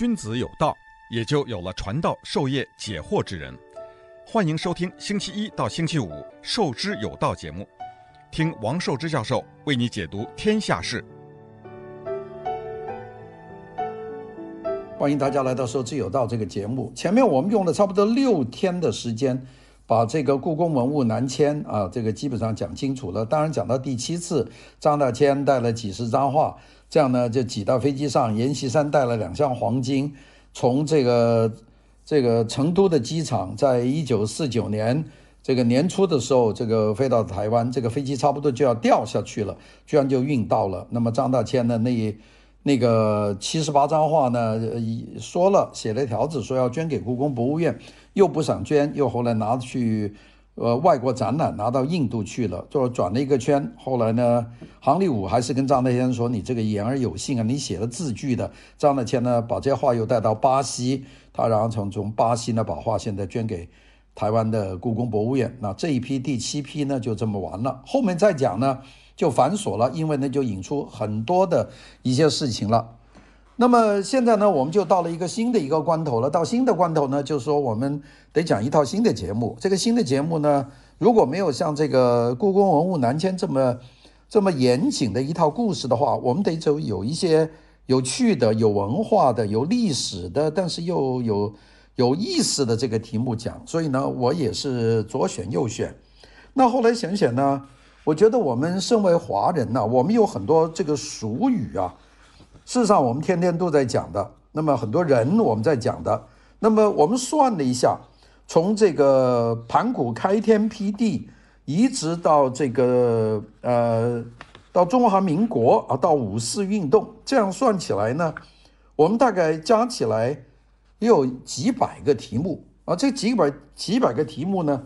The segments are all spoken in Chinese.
君子有道，也就有了传道授业解惑之人。欢迎收听星期一到星期五《授之有道》节目，听王寿之教授为你解读天下事。欢迎大家来到《授之有道》这个节目。前面我们用了差不多六天的时间，把这个故宫文物南迁啊，这个基本上讲清楚了。当然讲到第七次，张大千带了几十张画，这样呢就挤到飞机上，阎锡山带了两箱黄金，从这个。这个成都的机场，在一九四九年这个年初的时候，这个飞到台湾，这个飞机差不多就要掉下去了，居然就运到了。那么张大千呢，那那个七十八张画呢，说了写了条子，说要捐给故宫博物院，又不想捐，又后来拿去。呃，外国展览拿到印度去了，就转了一个圈。后来呢，杭立武还是跟张大千说：“你这个言而有信啊，你写了字据的。”张大千呢，把这些画又带到巴西，他然后从从巴西呢，把画现在捐给台湾的故宫博物院。那这一批第七批呢，就这么完了。后面再讲呢，就繁琐了，因为呢，就引出很多的一些事情了。那么现在呢，我们就到了一个新的一个关头了。到新的关头呢，就是说我们得讲一套新的节目。这个新的节目呢，如果没有像这个故宫文物南迁这么这么严谨的一套故事的话，我们得走有一些有趣的、有文化的、有历史的，但是又有有意思的这个题目讲。所以呢，我也是左选右选。那后来想想呢，我觉得我们身为华人呢，我们有很多这个俗语啊。事实上，我们天天都在讲的。那么很多人我们在讲的。那么我们算了一下，从这个盘古开天辟地，一直到这个呃，到中华民国啊，到五四运动，这样算起来呢，我们大概加起来也有几百个题目啊。这几百几百个题目呢，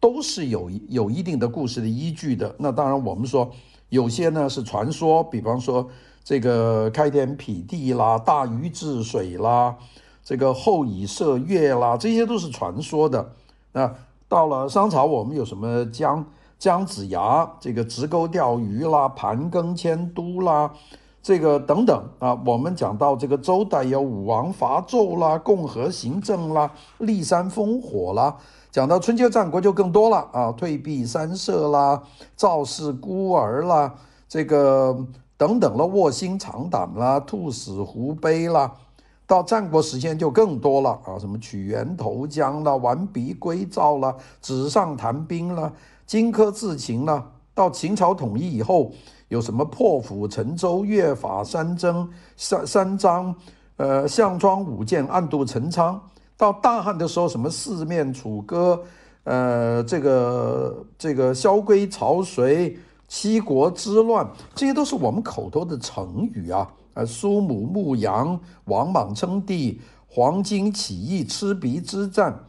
都是有有一定的故事的依据的。那当然，我们说有些呢是传说，比方说。这个开天辟地啦，大禹治水啦，这个后羿射月啦，这些都是传说的。那到了商朝，我们有什么姜姜子牙，这个直钩钓鱼啦，盘庚迁都啦，这个等等啊。我们讲到这个周代有武王伐纣啦，共和行政啦，骊山烽火啦。讲到春秋战国就更多了啊，退避三舍啦，赵氏孤儿啦，这个。等等了，卧薪尝胆啦，兔死狐悲啦，到战国时间就更多了啊，什么取源投江啦，完璧归赵啦，纸上谈兵啦，荆轲刺秦啦，到秦朝统一以后，有什么破釜沉舟、越法三征、三三章，呃，项庄舞剑、暗度陈仓，到大汉的时候，什么四面楚歌，呃，这个这个萧规曹随。七国之乱，这些都是我们口头的成语啊！啊，苏母牧羊，王莽称帝，黄巾起义，赤壁之战，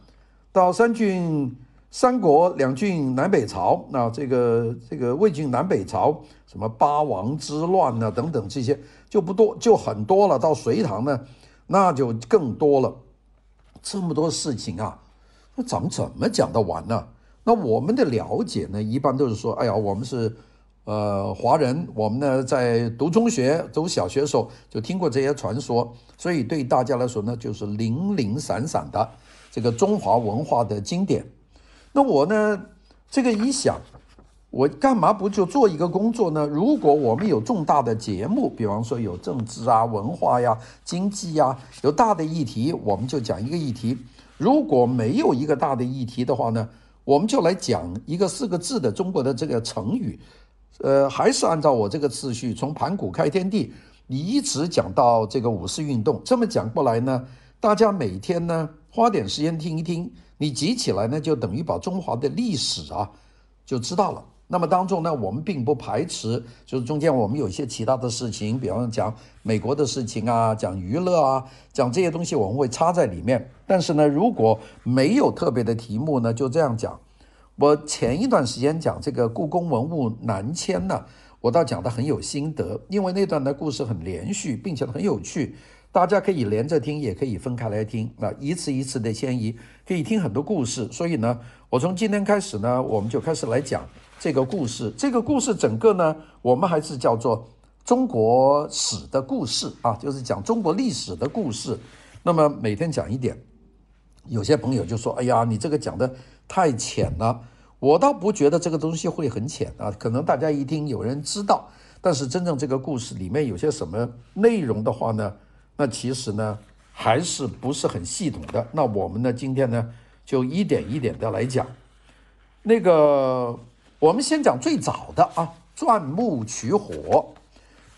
到三郡三国两郡南北朝，那这个这个魏晋南北朝，什么八王之乱啊等等这些就不多，就很多了。到隋唐呢，那就更多了。这么多事情啊，那咱们怎么讲得完呢？那我们的了解呢，一般都是说，哎呀，我们是。呃，华人，我们呢在读中学、读小学的时候就听过这些传说，所以对大家来说呢，就是零零散散的这个中华文化的经典。那我呢，这个一想，我干嘛不就做一个工作呢？如果我们有重大的节目，比方说有政治啊、文化呀、经济呀，有大的议题，我们就讲一个议题；如果没有一个大的议题的话呢，我们就来讲一个四个字的中国的这个成语。呃，还是按照我这个次序，从盘古开天地，你一直讲到这个五四运动，这么讲过来呢，大家每天呢花点时间听一听，你集起来呢，就等于把中华的历史啊就知道了。那么当中呢，我们并不排斥，就是中间我们有一些其他的事情，比方讲美国的事情啊，讲娱乐啊，讲这些东西，我们会插在里面。但是呢，如果没有特别的题目呢，就这样讲。我前一段时间讲这个故宫文物南迁呢，我倒讲得很有心得，因为那段的故事很连续，并且很有趣，大家可以连着听，也可以分开来听，那一次一次的迁移，可以听很多故事。所以呢，我从今天开始呢，我们就开始来讲这个故事。这个故事整个呢，我们还是叫做中国史的故事啊，就是讲中国历史的故事。那么每天讲一点，有些朋友就说：“哎呀，你这个讲的太浅了。”我倒不觉得这个东西会很浅啊，可能大家一听有人知道，但是真正这个故事里面有些什么内容的话呢，那其实呢还是不是很系统的。那我们呢今天呢就一点一点的来讲。那个我们先讲最早的啊，钻木取火。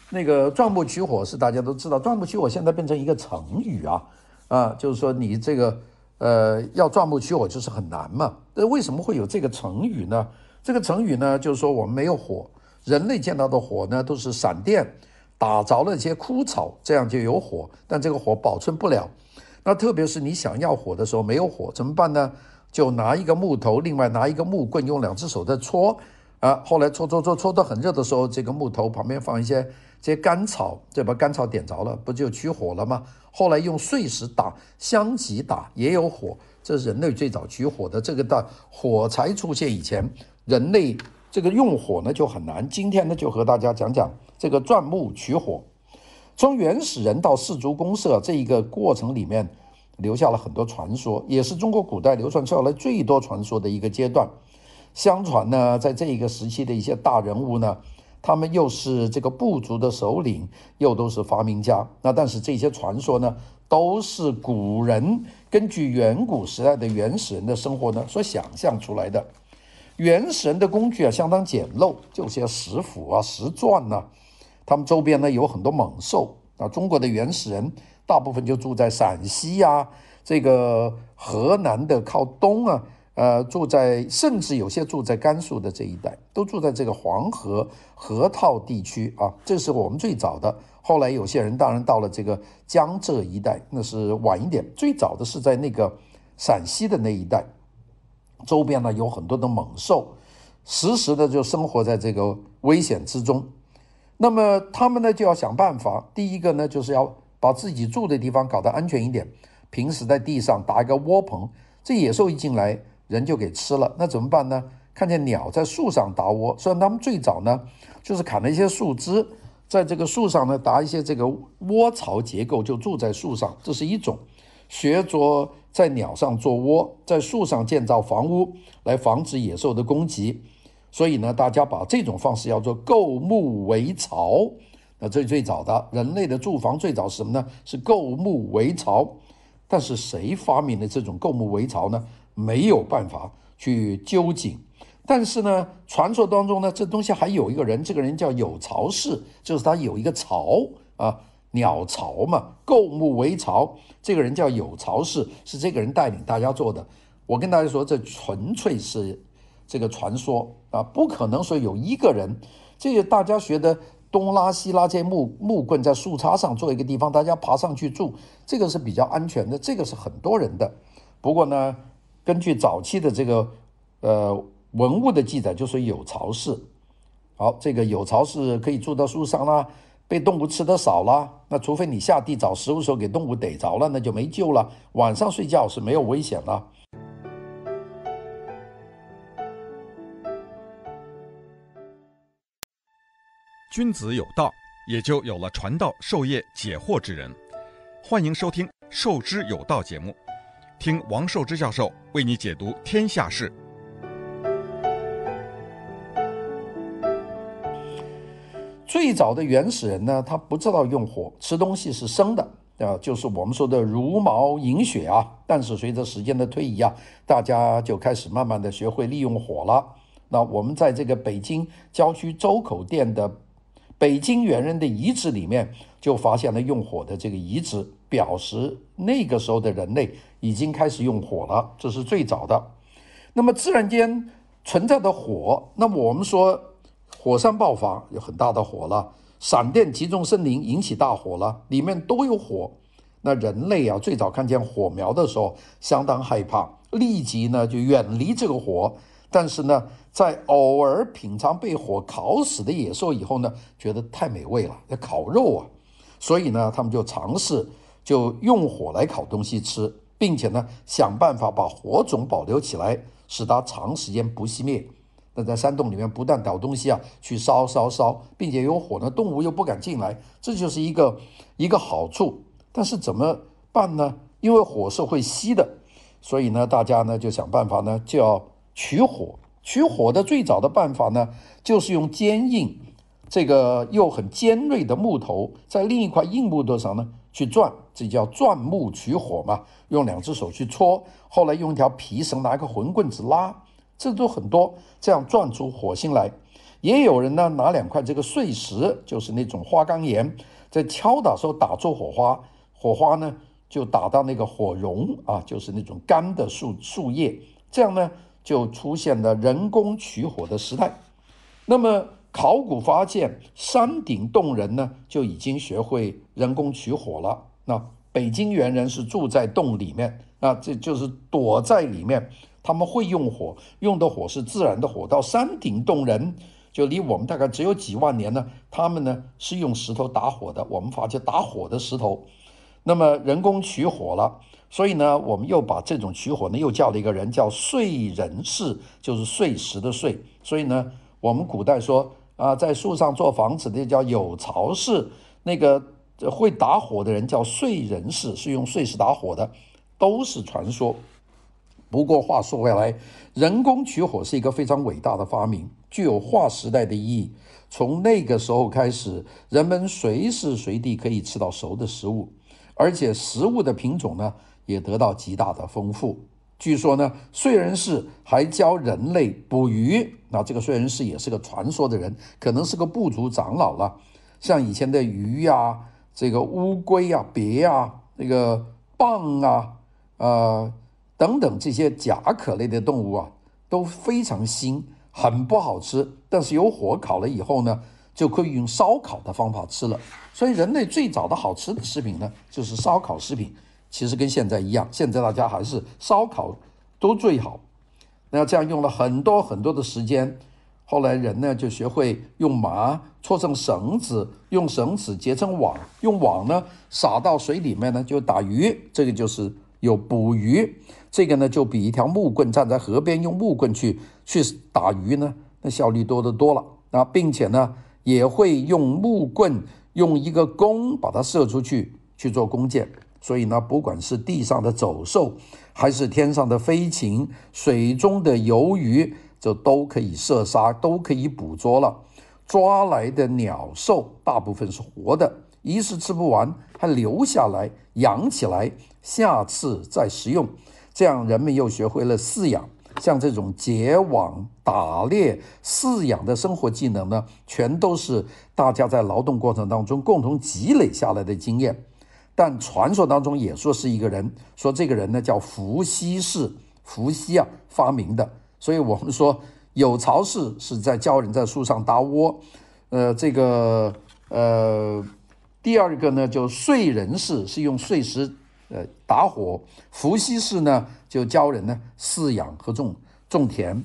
那个钻木取火是大家都知道，钻木取火现在变成一个成语啊啊，就是说你这个。呃，要钻木取火就是很难嘛。那为什么会有这个成语呢？这个成语呢，就是说我们没有火，人类见到的火呢都是闪电打着了一些枯草，这样就有火。但这个火保存不了。那特别是你想要火的时候没有火怎么办呢？就拿一个木头，另外拿一个木棍，用两只手在搓啊。后来搓搓搓搓到很热的时候，这个木头旁边放一些这些干草，这把干草点着了，不就取火了吗？后来用碎石打、香吉打也有火，这是人类最早取火的。这个的火柴出现以前，人类这个用火呢就很难。今天呢就和大家讲讲这个钻木取火。从原始人到氏族公社这一个过程里面，留下了很多传说，也是中国古代流传下来最多传说的一个阶段。相传呢，在这一个时期的一些大人物呢。他们又是这个部族的首领，又都是发明家。那但是这些传说呢，都是古人根据远古时代的原始人的生活呢所想象出来的。原始人的工具啊相当简陋，就些石斧啊、石钻呐、他们周边呢有很多猛兽啊。中国的原始人大部分就住在陕西呀、这个河南的靠东啊。呃，住在甚至有些住在甘肃的这一带，都住在这个黄河河套地区啊。这是我们最早的。后来有些人当然到了这个江浙一带，那是晚一点。最早的是在那个陕西的那一带，周边呢有很多的猛兽，时时的就生活在这个危险之中。那么他们呢就要想办法，第一个呢就是要把自己住的地方搞得安全一点，平时在地上搭一个窝棚，这野兽一进来。人就给吃了，那怎么办呢？看见鸟在树上搭窝，虽然他们最早呢，就是砍了一些树枝，在这个树上呢搭一些这个窝巢结构，就住在树上。这是一种学着在鸟上做窝，在树上建造房屋，来防止野兽的攻击。所以呢，大家把这种方式叫做构木为巢。那最最早的人类的住房最早是什么呢？是构木为巢。但是谁发明的这种构木为巢呢？没有办法去究竟，但是呢，传说当中呢，这东西还有一个人，这个人叫有巢氏，就是他有一个巢啊，鸟巢嘛，构木为巢。这个人叫有巢氏，是这个人带领大家做的。我跟大家说，这纯粹是这个传说啊，不可能说有一个人。这个大家学的东拉西拉，这木木棍在树杈上做一个地方，大家爬上去住，这个是比较安全的，这个是很多人的。不过呢。根据早期的这个呃文物的记载，就说有巢氏。好，这个有巢氏可以住到树上啦，被动物吃得少啦。那除非你下地找食物时候给动物逮着了，那就没救了。晚上睡觉是没有危险的。君子有道，也就有了传道授业解惑之人。欢迎收听《授之有道》节目。听王寿之教授为你解读天下事。最早的原始人呢，他不知道用火，吃东西是生的啊，就是我们说的茹毛饮血啊。但是随着时间的推移啊，大家就开始慢慢的学会利用火了。那我们在这个北京郊区周口店的北京猿人的遗址里面，就发现了用火的这个遗址。表示那个时候的人类已经开始用火了，这是最早的。那么自然间存在的火，那么我们说火山爆发有很大的火了，闪电击中森林引起大火了，里面都有火。那人类啊，最早看见火苗的时候相当害怕，立即呢就远离这个火。但是呢，在偶尔品尝被火烤死的野兽以后呢，觉得太美味了，要烤肉啊，所以呢，他们就尝试。就用火来烤东西吃，并且呢，想办法把火种保留起来，使它长时间不熄灭。那在山洞里面不断找东西啊，去烧烧烧，并且有火呢，动物又不敢进来，这就是一个一个好处。但是怎么办呢？因为火是会熄的，所以呢，大家呢就想办法呢，就要取火。取火的最早的办法呢，就是用坚硬、这个又很尖锐的木头，在另一块硬木头上呢去转，这叫钻木取火嘛。用两只手去戳，后来用一条皮绳，拿一个混棍子拉，这都很多，这样钻出火星来。也有人呢拿两块这个碎石，就是那种花岗岩，在敲打时候打出火花，火花呢就打到那个火绒啊，就是那种干的树树叶，这样呢。就出现了人工取火的时代。那么考古发现，山顶洞人呢就已经学会人工取火了。那北京猿人是住在洞里面，那这就是躲在里面，他们会用火，用的火是自然的火。到山顶洞人就离我们大概只有几万年呢，他们呢是用石头打火的。我们发现打火的石头，那么人工取火了。所以呢，我们又把这种取火呢，又叫了一个人叫燧人氏，就是碎石的碎。所以呢，我们古代说啊，在树上做房子的叫有巢氏，那个会打火的人叫燧人氏，是用燧石打火的，都是传说。不过话说回来，人工取火是一个非常伟大的发明，具有划时代的意义。从那个时候开始，人们随时随地可以吃到熟的食物，而且食物的品种呢，也得到极大的丰富。据说呢，燧人氏还教人类捕鱼。那这个燧人氏也是个传说的人，可能是个部族长老了。像以前的鱼呀、这个乌龟啊、鳖啊、那个蚌啊、呃等等这些甲壳类的动物啊，都非常腥，很不好吃。但是有火烤了以后呢，就可以用烧烤的方法吃了。所以人类最早的好吃的食品呢，就是烧烤食品。其实跟现在一样，现在大家还是烧烤都最好。那这样用了很多很多的时间，后来人呢就学会用麻搓成绳子，用绳子结成网，用网呢撒到水里面呢就打鱼，这个就是有捕鱼。这个呢就比一条木棍站在河边用木棍去去打鱼呢，那效率多得多了。啊，并且呢也会用木棍用一个弓把它射出去去做弓箭。所以呢，不管是地上的走兽，还是天上的飞禽，水中的游鱼，就都可以射杀，都可以捕捉了。抓来的鸟兽大部分是活的，一是吃不完，还留下来养起来，下次再食用。这样人们又学会了饲养，像这种结网、打猎、饲养的生活技能呢，全都是大家在劳动过程当中共同积累下来的经验。但传说当中也说是一个人，说这个人呢叫伏羲氏，伏羲啊发明的。所以我们说有巢氏是在教人在树上搭窝，呃，这个呃，第二个呢就燧人氏是用碎石呃打火，伏羲氏呢就教人呢饲养和种种田。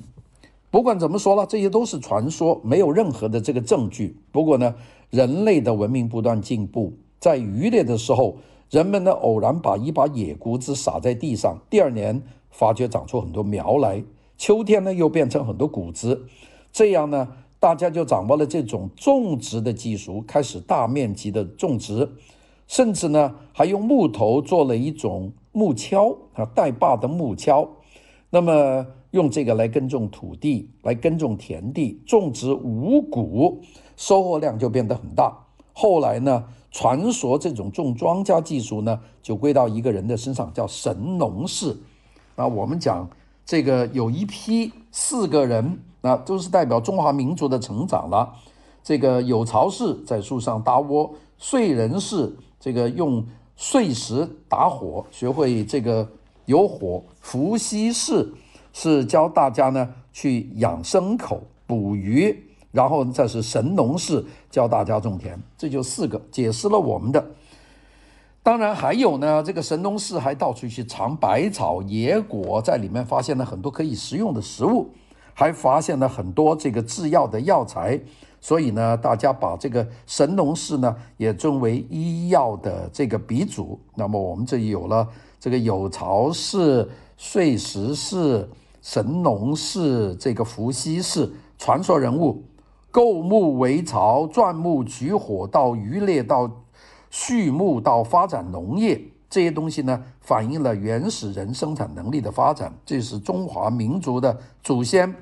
不管怎么说了，这些都是传说，没有任何的这个证据。不过呢，人类的文明不断进步。在渔猎的时候，人们呢偶然把一把野谷子撒在地上，第二年发觉长出很多苗来，秋天呢又变成很多谷子，这样呢大家就掌握了这种种植的技术，开始大面积的种植，甚至呢还用木头做了一种木锹啊带把的木锹，那么用这个来耕种土地，来耕种田地，种植五谷，收获量就变得很大。后来呢？传说这种种庄稼技术呢，就归到一个人的身上，叫神农氏。啊，我们讲这个有一批四个人，那都是代表中华民族的成长了。这个有巢氏在树上搭窝，燧人氏这个用碎石打火，学会这个有火。伏羲氏是教大家呢去养牲口、捕鱼。然后再是神农氏教大家种田，这就四个解释了我们的。当然还有呢，这个神农氏还到处去尝百草野果，在里面发现了很多可以食用的食物，还发现了很多这个制药的药材。所以呢，大家把这个神农氏呢也尊为医药的这个鼻祖。那么我们这里有了这个有巢氏、燧石氏、神农氏、这个伏羲氏传说人物，构木为巢，钻木取火，到渔猎，到畜牧，到发展农业，这些东西呢，反映了原始人生产能力的发展。这是中华民族的祖先。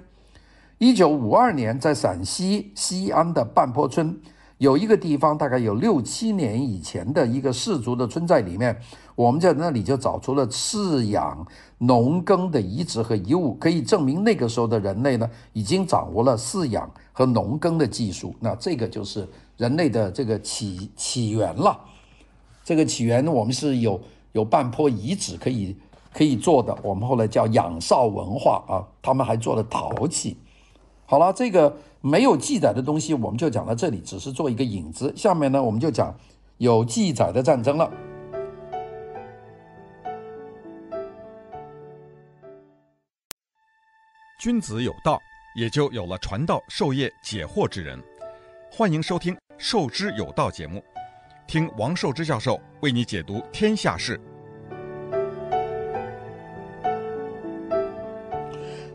一九五二年，在陕西西安的半坡村。有一个地方，大概有六七年以前的一个氏族的村寨里面，我们在那里就找出了饲养农耕的遗址和遗物，可以证明那个时候的人类呢，已经掌握了饲养和农耕的技术。那这个就是人类的这个起起源了。这个起源呢我们是有有半坡遗址可以可以做的，我们后来叫仰韶文化啊，他们还做了陶器。好了，这个。没有记载的东西，我们就讲到这里，只是做一个引子。下面呢，我们就讲有记载的战争了。君子有道，也就有了传道授业解惑之人。欢迎收听《授之有道》节目，听王寿之教授为你解读天下事。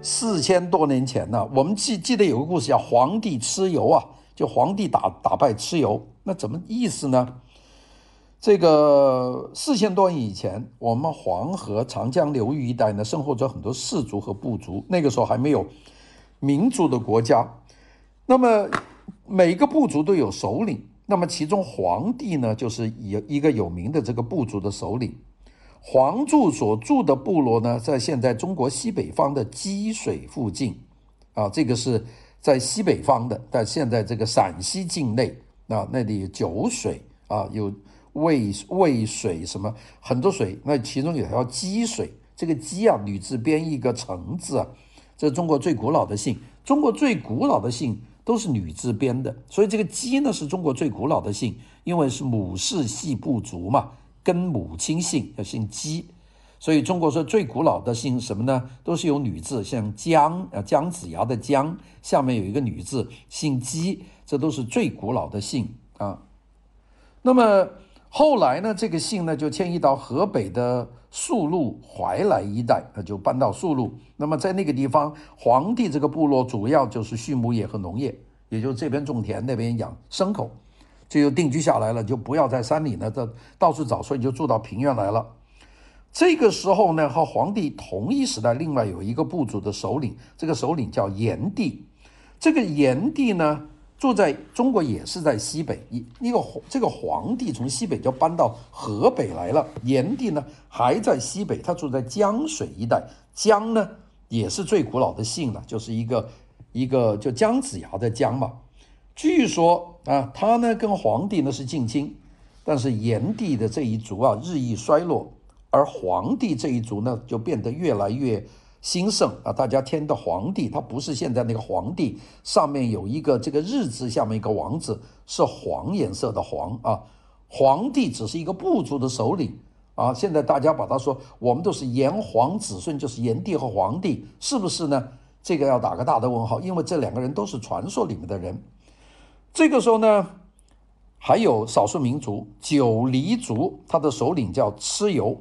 四千多年前呢，我们记记得有个故事叫黄帝蚩尤啊，就黄帝打打败蚩尤，那怎么意思呢？这个四千多年以前，我们黄河、长江流域一带呢，生活着很多氏族和部族，那个时候还没有民族的国家。那么每个部族都有首领，那么其中黄帝呢，就是有一个有名的这个部族的首领。黄柱所住的部落呢，在现在中国西北方的积水附近，啊，这个是在西北方的，在现在这个陕西境内，啊，那里有九水啊，有渭渭水什么很多水，那其中有条积水，这个积啊，女字边一个成字啊，这是中国最古老的姓，中国最古老的姓都是女字边的，所以这个积呢是中国最古老的姓，因为是母氏系部族嘛。跟母亲姓要姓姬，所以中国说最古老的姓什么呢？都是有女字，像姜啊，姜子牙的姜下面有一个女字，姓姬，这都是最古老的姓啊。那么后来呢，这个姓呢就迁移到河北的宿雾怀来一带，那就搬到宿雾。那么在那个地方，黄帝这个部落主要就是畜牧业和农业，也就是这边种田，那边养牲口。就又定居下来了，就不要在山里呢，这到处找，所以就住到平原来了。这个时候呢，和黄帝同一时代，另外有一个部族的首领，这个首领叫炎帝。这个炎帝呢，住在中国也是在西北。一一个这个黄帝从西北就搬到河北来了，炎帝呢还在西北，他住在江水一带。江呢也是最古老的姓了，就是一个一个就姜子牙的姜嘛。据说啊，他呢跟皇帝呢是近亲，但是炎帝的这一族啊日益衰落，而皇帝这一族呢就变得越来越兴盛啊。大家听到皇帝，他不是现在那个皇帝，上面有一个这个日字，下面一个王字，是黄颜色的黄啊。皇帝只是一个部族的首领啊。现在大家把他说，我们都是炎黄子孙，就是炎帝和皇帝，是不是呢？这个要打个大的问号，因为这两个人都是传说里面的人。这个时候呢，还有少数民族九黎族，他的首领叫蚩尤。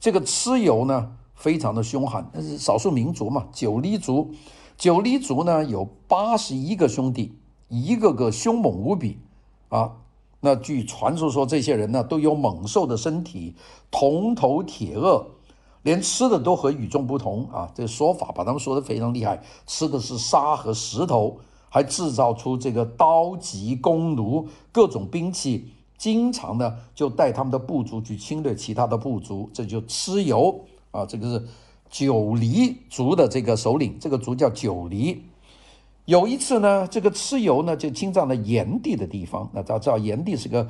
这个蚩尤呢，非常的凶悍，但是少数民族嘛。九黎族，九黎族呢有八十一个兄弟，一个个凶猛无比啊。那据传说说，这些人呢都有猛兽的身体，铜头铁顎，连吃的都和与众不同啊。这个说法把他们说的非常厉害，吃的是沙和石头。还制造出这个刀戟弓弩各种兵器，经常呢就带他们的部族去侵略其他的部族，这就蚩尤啊，这个是九黎族的这个首领，这个族叫九黎。有一次呢，这个蚩尤呢就侵占了炎帝的地方，那大家知道炎帝是个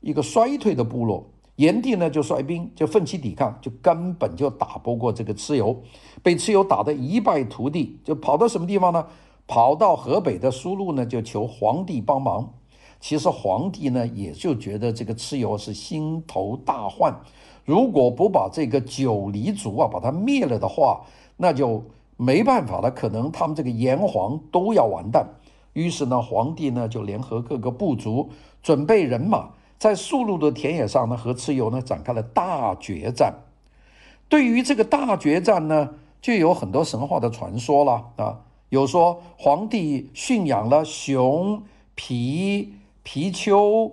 一个衰退的部落，炎帝呢就率兵就奋起抵抗，就根本就打不过这个蚩尤，被蚩尤打得一败涂地，就跑到什么地方呢？跑到河北的苏禄呢，就求皇帝帮忙。其实皇帝呢，也就觉得这个蚩尤是心头大患，如果不把这个九黎族啊把它灭了的话，那就没办法了，可能他们这个炎黄都要完蛋。于是呢，皇帝呢就联合各个部族，准备人马，在苏禄的田野上呢，和蚩尤呢展开了大决战。对于这个大决战呢，就有很多神话的传说了啊，有说皇帝驯养了熊、貔、貔貅、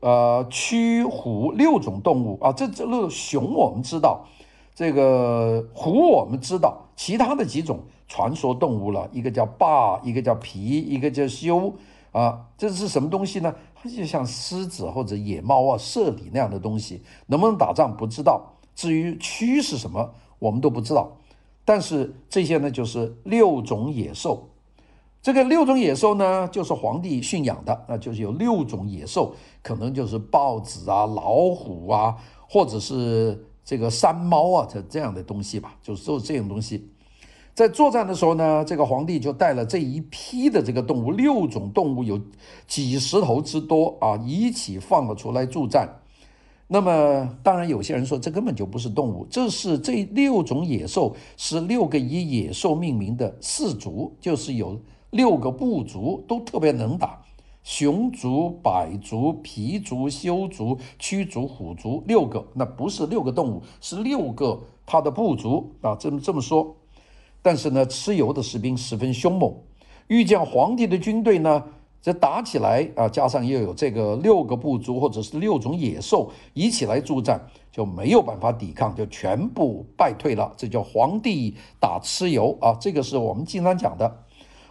呃蛆、虎六种动物啊。这这个熊我们知道，这个虎我们知道，其他的几种传说动物了，一个叫霸，一个叫貔，一个叫貅啊。这是什么东西呢？它就像狮子或者野猫啊、猞猁那样的东西，能不能打仗不知道。至于蛆是什么，我们都不知道。但是这些呢，就是六种野兽。这个六种野兽呢，就是皇帝驯养的，那就是有六种野兽，可能就是豹子啊、老虎啊，或者是这个山猫啊，这这样的东西吧，就是这种东西。在作战的时候呢，这个皇帝就带了这一批的这个动物，六种动物有几十头之多啊，一起放了出来助战。那么，当然有些人说这根本就不是动物，这是这六种野兽是六个以野兽命名的氏族，就是有六个部族都特别能打，熊族、百族、皮族、修族、驱族、虎族六个，那不是六个动物，是六个它的部族啊，这么这么说。但是呢，蚩尤的士兵十分凶猛，遇见皇帝的军队呢。这打起来啊，加上又有这个六个部族或者是六种野兽一起来助战，就没有办法抵抗，就全部败退了。这叫皇帝打蚩尤啊，这个是我们经常讲的。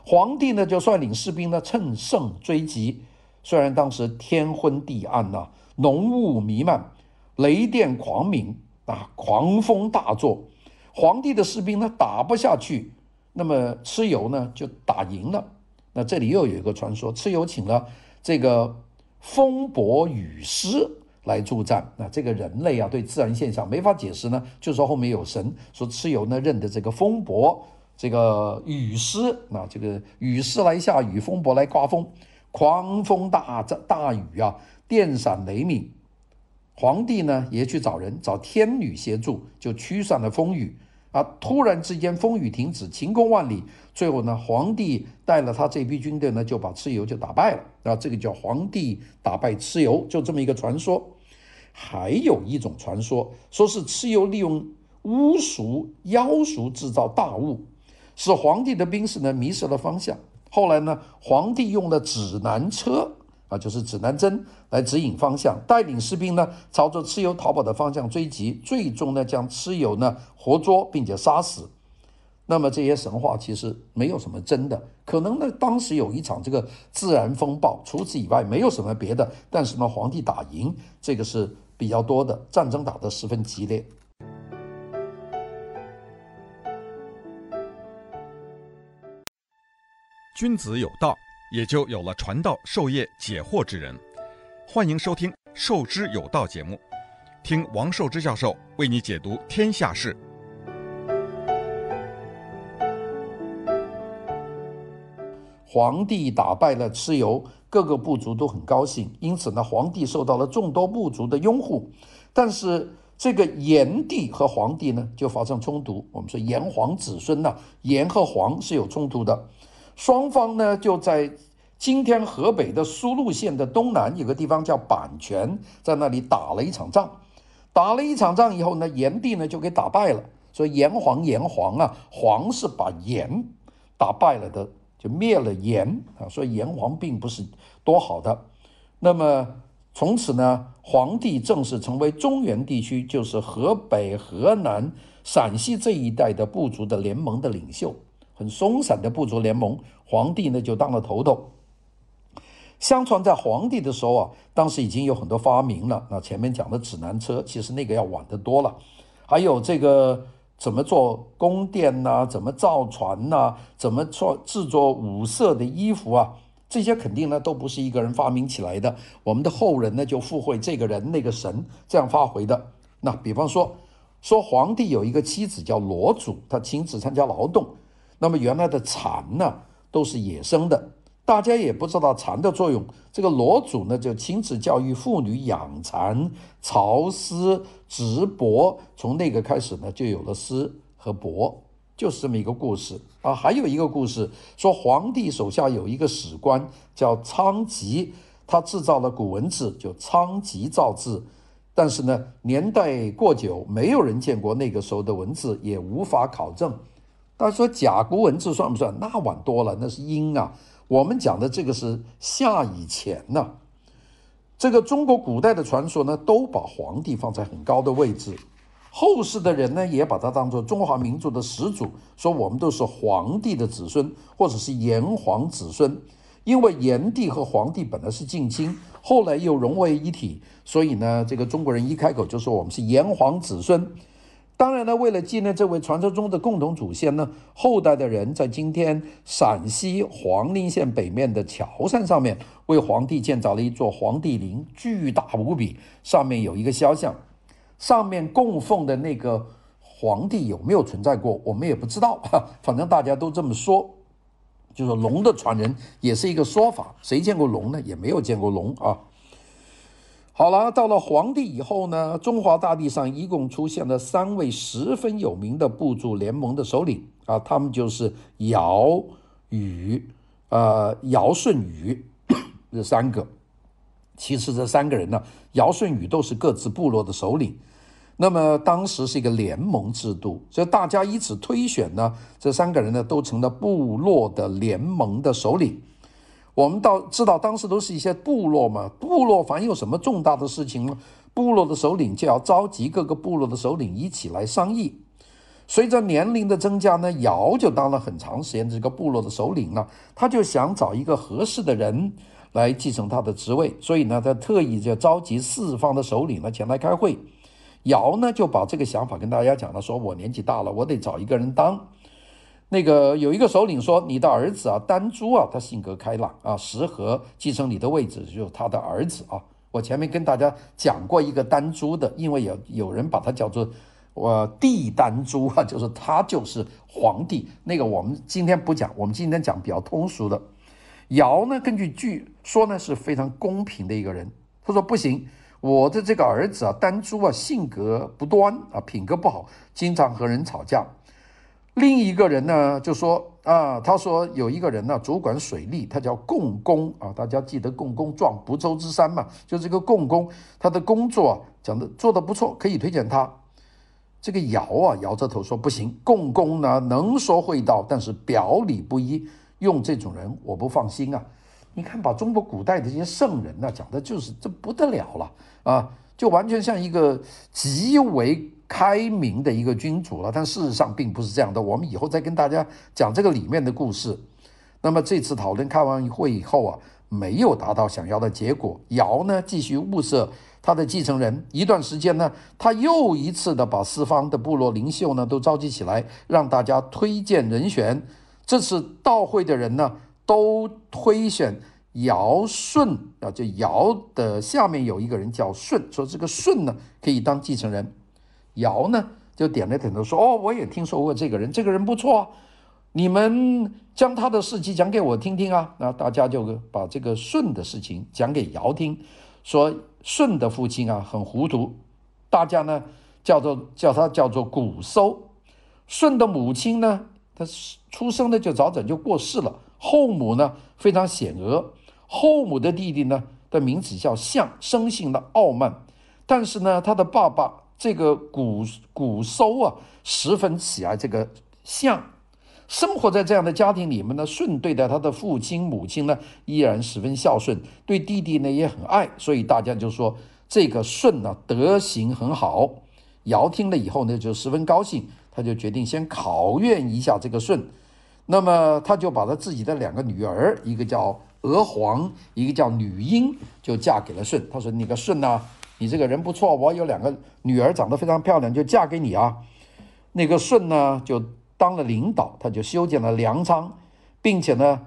皇帝呢就率领士兵呢乘胜追击，虽然当时天昏地暗呐、浓雾弥漫，雷电狂鸣啊，狂风大作，皇帝的士兵呢打不下去，那么蚩尤呢就打赢了。那这里又有一个传说，蚩尤请了这个风伯雨师来助战。那这个人类啊，对自然现象没法解释呢，就说后面有神，说蚩尤呢认得这个风伯，这个雨师，那这个雨师来下雨，风伯来刮风，狂风大大雨啊，电闪雷鸣。黄帝呢也去找人，找天女协助，就驱散了风雨。啊！突然之间，风雨停止，晴空万里。最后呢，皇帝带了他这批军队呢，就把蚩尤就打败了。啊，这个叫皇帝打败蚩尤，就这么一个传说。还有一种传说，说是蚩尤利用巫术、妖术制造大雾，使皇帝的兵士呢迷失了方向。后来呢，皇帝用了指南车。啊，就是指南针来指引方向，带领士兵呢朝着蚩尤逃跑的方向追击，最终呢将蚩尤呢活捉并且杀死。那么这些神话其实没有什么真的，可能呢当时有一场这个自然风暴，除此以外没有什么别的。但是呢，皇帝打赢这个是比较多的，战争打得十分激烈。君子有道。也就有了传道授业解惑之人。欢迎收听《授之有道》节目，听王寿之教授为你解读天下事。黄帝打败了蚩尤，各个部族都很高兴，因此呢，黄帝受到了众多部族的拥护。但是这个炎帝和黄帝呢，就发生冲突。我们说炎黄子孙呐，炎和黄是有冲突的。双方呢，就在今天河北的苏禄县的东南有个地方叫阪泉，在那里打了一场仗。打了一场仗以后呢，炎帝呢就给打败了。所以炎黄炎黄啊，黄是把炎打败了的，就灭了炎啊。所以炎黄并不是多好的。那么从此呢，黄帝正式成为中原地区，就是河北、河南、陕西这一带的部族的联盟的领袖。很松散的部族联盟，皇帝呢就当了头头。相传在皇帝的时候啊，当时已经有很多发明了。那前面讲的指南车，其实那个要晚得多了。还有这个怎么做宫殿呐，怎么造船呐，怎么做制作五色的衣服啊，这些肯定呢都不是一个人发明起来的。我们的后人呢就附会这个人那个神这样发挥的。那比方说，说皇帝有一个妻子叫罗祖，他亲自参加劳动。那么原来的蚕呢，都是野生的，大家也不知道蚕的作用。这个罗祖呢，就亲自教育妇女养蚕、操丝、织帛，从那个开始呢，就有了丝和帛，就是这么一个故事啊。还有一个故事说，皇帝手下有一个史官叫仓吉，他制造了古文字，就仓吉造字，但是呢，年代过久，没有人见过那个时候的文字，也无法考证。他说甲骨文字算不算？那晚多了，那是殷啊。我们讲的这个是夏以前呢、这个中国古代的传说呢，都把皇帝放在很高的位置。后世的人呢，也把它当作中华民族的始祖，说我们都是黄帝的子孙，或者是炎黄子孙。因为炎帝和黄帝本来是近亲，后来又融为一体，所以呢，这个中国人一开口就说我们是炎黄子孙。当然呢，为了纪念这位传说中的共同祖先呢，后代的人在今天陕西黄陵县北面的乔山上面为皇帝建造了一座黄帝陵，巨大无比，上面有一个肖像。上面供奉的那个皇帝有没有存在过？我们也不知道，反正大家都这么说。就是龙的传人也是一个说法，谁见过龙呢？也没有见过龙啊。好了，到了黄帝以后呢，中华大地上一共出现了三位十分有名的部族联盟的首领啊，他们就是尧、禹、呃尧舜禹这三个。其实这三个人呢，尧舜禹都是各自部落的首领。那么当时是一个联盟制度，所以大家以此推选呢，这三个人呢都成了部落的联盟的首领。我们到知道当时都是一些部落嘛，部落凡有什么重大的事情呢，部落的首领就要召集各个部落的首领一起来商议。随着年龄的增加呢，尧就当了很长时间这个部落的首领了，他就想找一个合适的人来继承他的职位，所以呢，他特意就召集四方的首领呢前来开会。尧呢就把这个想法跟大家讲了，说我年纪大了，我得找一个人当。那个有一个首领说，你的儿子啊，丹朱啊，他性格开朗啊，适合继承你的位置，就是他的儿子啊。我前面跟大家讲过一个丹朱的，因为有有人把他叫做我帝丹朱啊，就是他就是皇帝。那个我们今天不讲，我们今天讲比较通俗的。尧呢，根据据说呢是非常公平的一个人，他说不行。我的这个儿子啊，丹朱啊，性格不端啊，品格不好，经常和人吵架。另一个人呢，就说啊，他说有一个人呢，主管水利，他叫共工啊，大家记得共工撞不周之山嘛，就这个共工，他的工作，讲的做得不错，可以推荐他。这个尧啊，摇着头说不行，共工呢能说会道，但是表里不一，用这种人我不放心啊。你看，把中国古代的这些圣人呢，讲的就是这不得了了啊，就完全像一个极为开明的一个君主了。但事实上并不是这样的。我们以后再跟大家讲这个里面的故事。那么这次讨论开完会以后啊，没有达到想要的结果。尧呢，继续物色他的继承人。一段时间呢，他又一次的把四方的部落领袖呢都召集起来，让大家推荐人选。这次到会的人呢，都推选尧舜啊，就尧的下面有一个人叫舜，说这个舜呢可以当继承人。尧呢就点了点头说：“哦，我也听说过这个人，这个人不错啊，你们将他的事迹讲给我听听啊。”那大家就把这个舜的事情讲给尧听，说舜的父亲啊很糊涂，大家呢叫做叫他叫做瞽叟。舜的母亲呢，他出生的就早早就过世了。后母呢非常险恶，后母的弟弟呢的名字叫象，生性的傲慢，但是呢他的爸爸这个古古叟啊十分喜爱这个象，生活在这样的家庭里面呢，舜对待他的父亲母亲呢依然十分孝顺，对弟弟呢也很爱，所以大家就说这个舜呢德行很好。尧听了以后呢就十分高兴，他就决定先考验一下这个舜。那么他就把他自己的两个女儿，一个叫娥皇，一个叫女英，就嫁给了舜。他说：“你个舜呐，你这个人不错，我有两个女儿长得非常漂亮，就嫁给你啊。”那个舜呢，就当了领导，他就修建了粮仓，并且呢，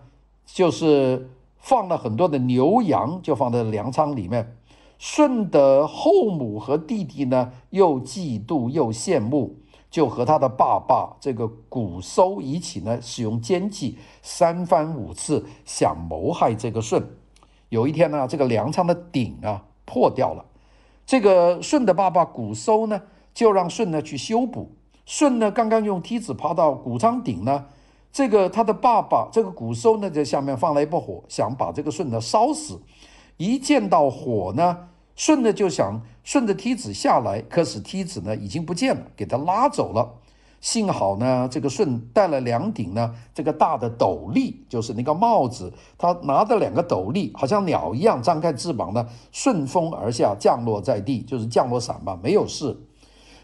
就是放了很多的牛羊，就放在粮仓里面。舜的后母和弟弟呢，又嫉妒又羡慕。就和他的爸爸这个瞽叟一起呢，使用奸计，三番五次想谋害这个舜。有一天呢，这个粮仓的顶啊破掉了，这个舜的爸爸瞽叟呢，就让舜呢去修补。舜呢刚刚用梯子爬到谷仓顶呢，这个他的爸爸这个瞽叟呢在下面放了一把火，想把这个舜呢烧死。一见到火呢，舜呢就想顺着梯子下来，可是梯子呢已经不见了，给他拉走了。幸好呢，这个舜带了两顶呢，这个大的斗笠，就是那个帽子。他拿着两个斗笠，好像鸟一样张开翅膀呢，顺风而下，降落在地，就是降落伞嘛，没有事。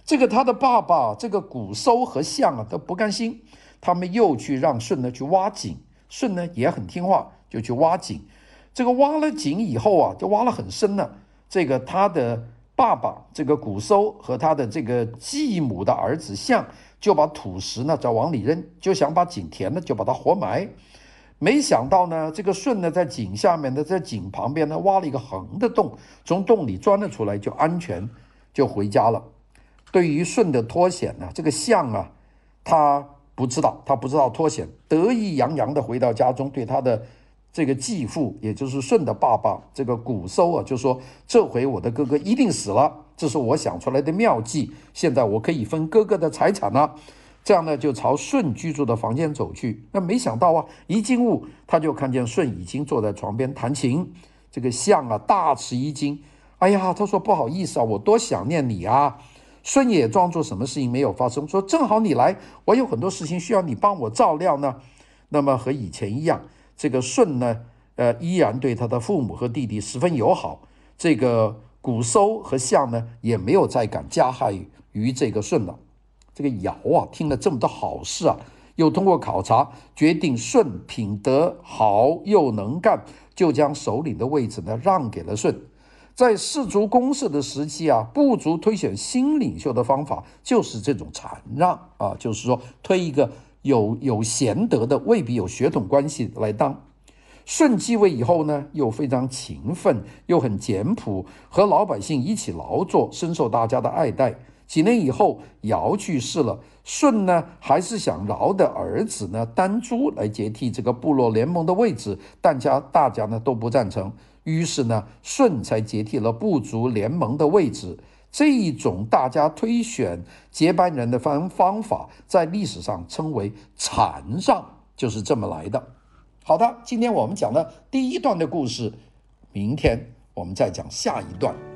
这个他的爸爸，这个瞽叟和象啊，都不甘心，他们又去让舜呢去挖井。舜呢也很听话，就去挖井。这个挖了井以后啊，就挖了很深了。这个他的爸爸，这个瞽叟和他的这个继母的儿子象。就把土石呢再往里扔，就想把井填了，就把它活埋。没想到呢，这个舜呢在井下面的，在井旁边呢挖了一个横的洞，从洞里钻了出来，就安全就回家了。对于舜的脱险呢，这个象啊，他不知道，他不知道脱险，得意洋洋的回到家中，对他的这个继父，也就是舜的爸爸，这个瞽叟啊，就说：“这回我的哥哥一定死了。”这是我想出来的妙计，现在我可以分哥哥的财产了。这样呢，就朝舜居住的房间走去。那没想到啊，一进屋他就看见舜已经坐在床边弹琴。这个象啊，大吃一惊。哎呀，他说不好意思啊，我多想念你啊。舜也装作什么事情没有发生，说正好你来，我有很多事情需要你帮我照料呢。那么和以前一样，这个舜呢，呃，依然对他的父母和弟弟十分友好。这个。瞽叟和象呢，也没有再敢加害于这个舜了。这个尧啊，听了这么多好事啊，又通过考察决定舜品德好又能干，就将首领的位置呢让给了舜。在氏族公社的时期啊，部族推选新领袖的方法就是这种禅让啊，就是说推一个有有贤德的，未必有血统关系来当。舜继位以后呢，又非常勤奋，又很简朴，和老百姓一起劳作，深受大家的爱戴。几年以后，尧去世了，舜呢还是想尧的儿子呢丹朱来接替这个部落联盟的位置，但家大家呢都不赞成，于是呢舜才接替了部族联盟的位置。这一种大家推选接班人的方方法，在历史上称为禅让，就是这么来的。好的，今天我们讲了第一段的故事，明天我们再讲下一段。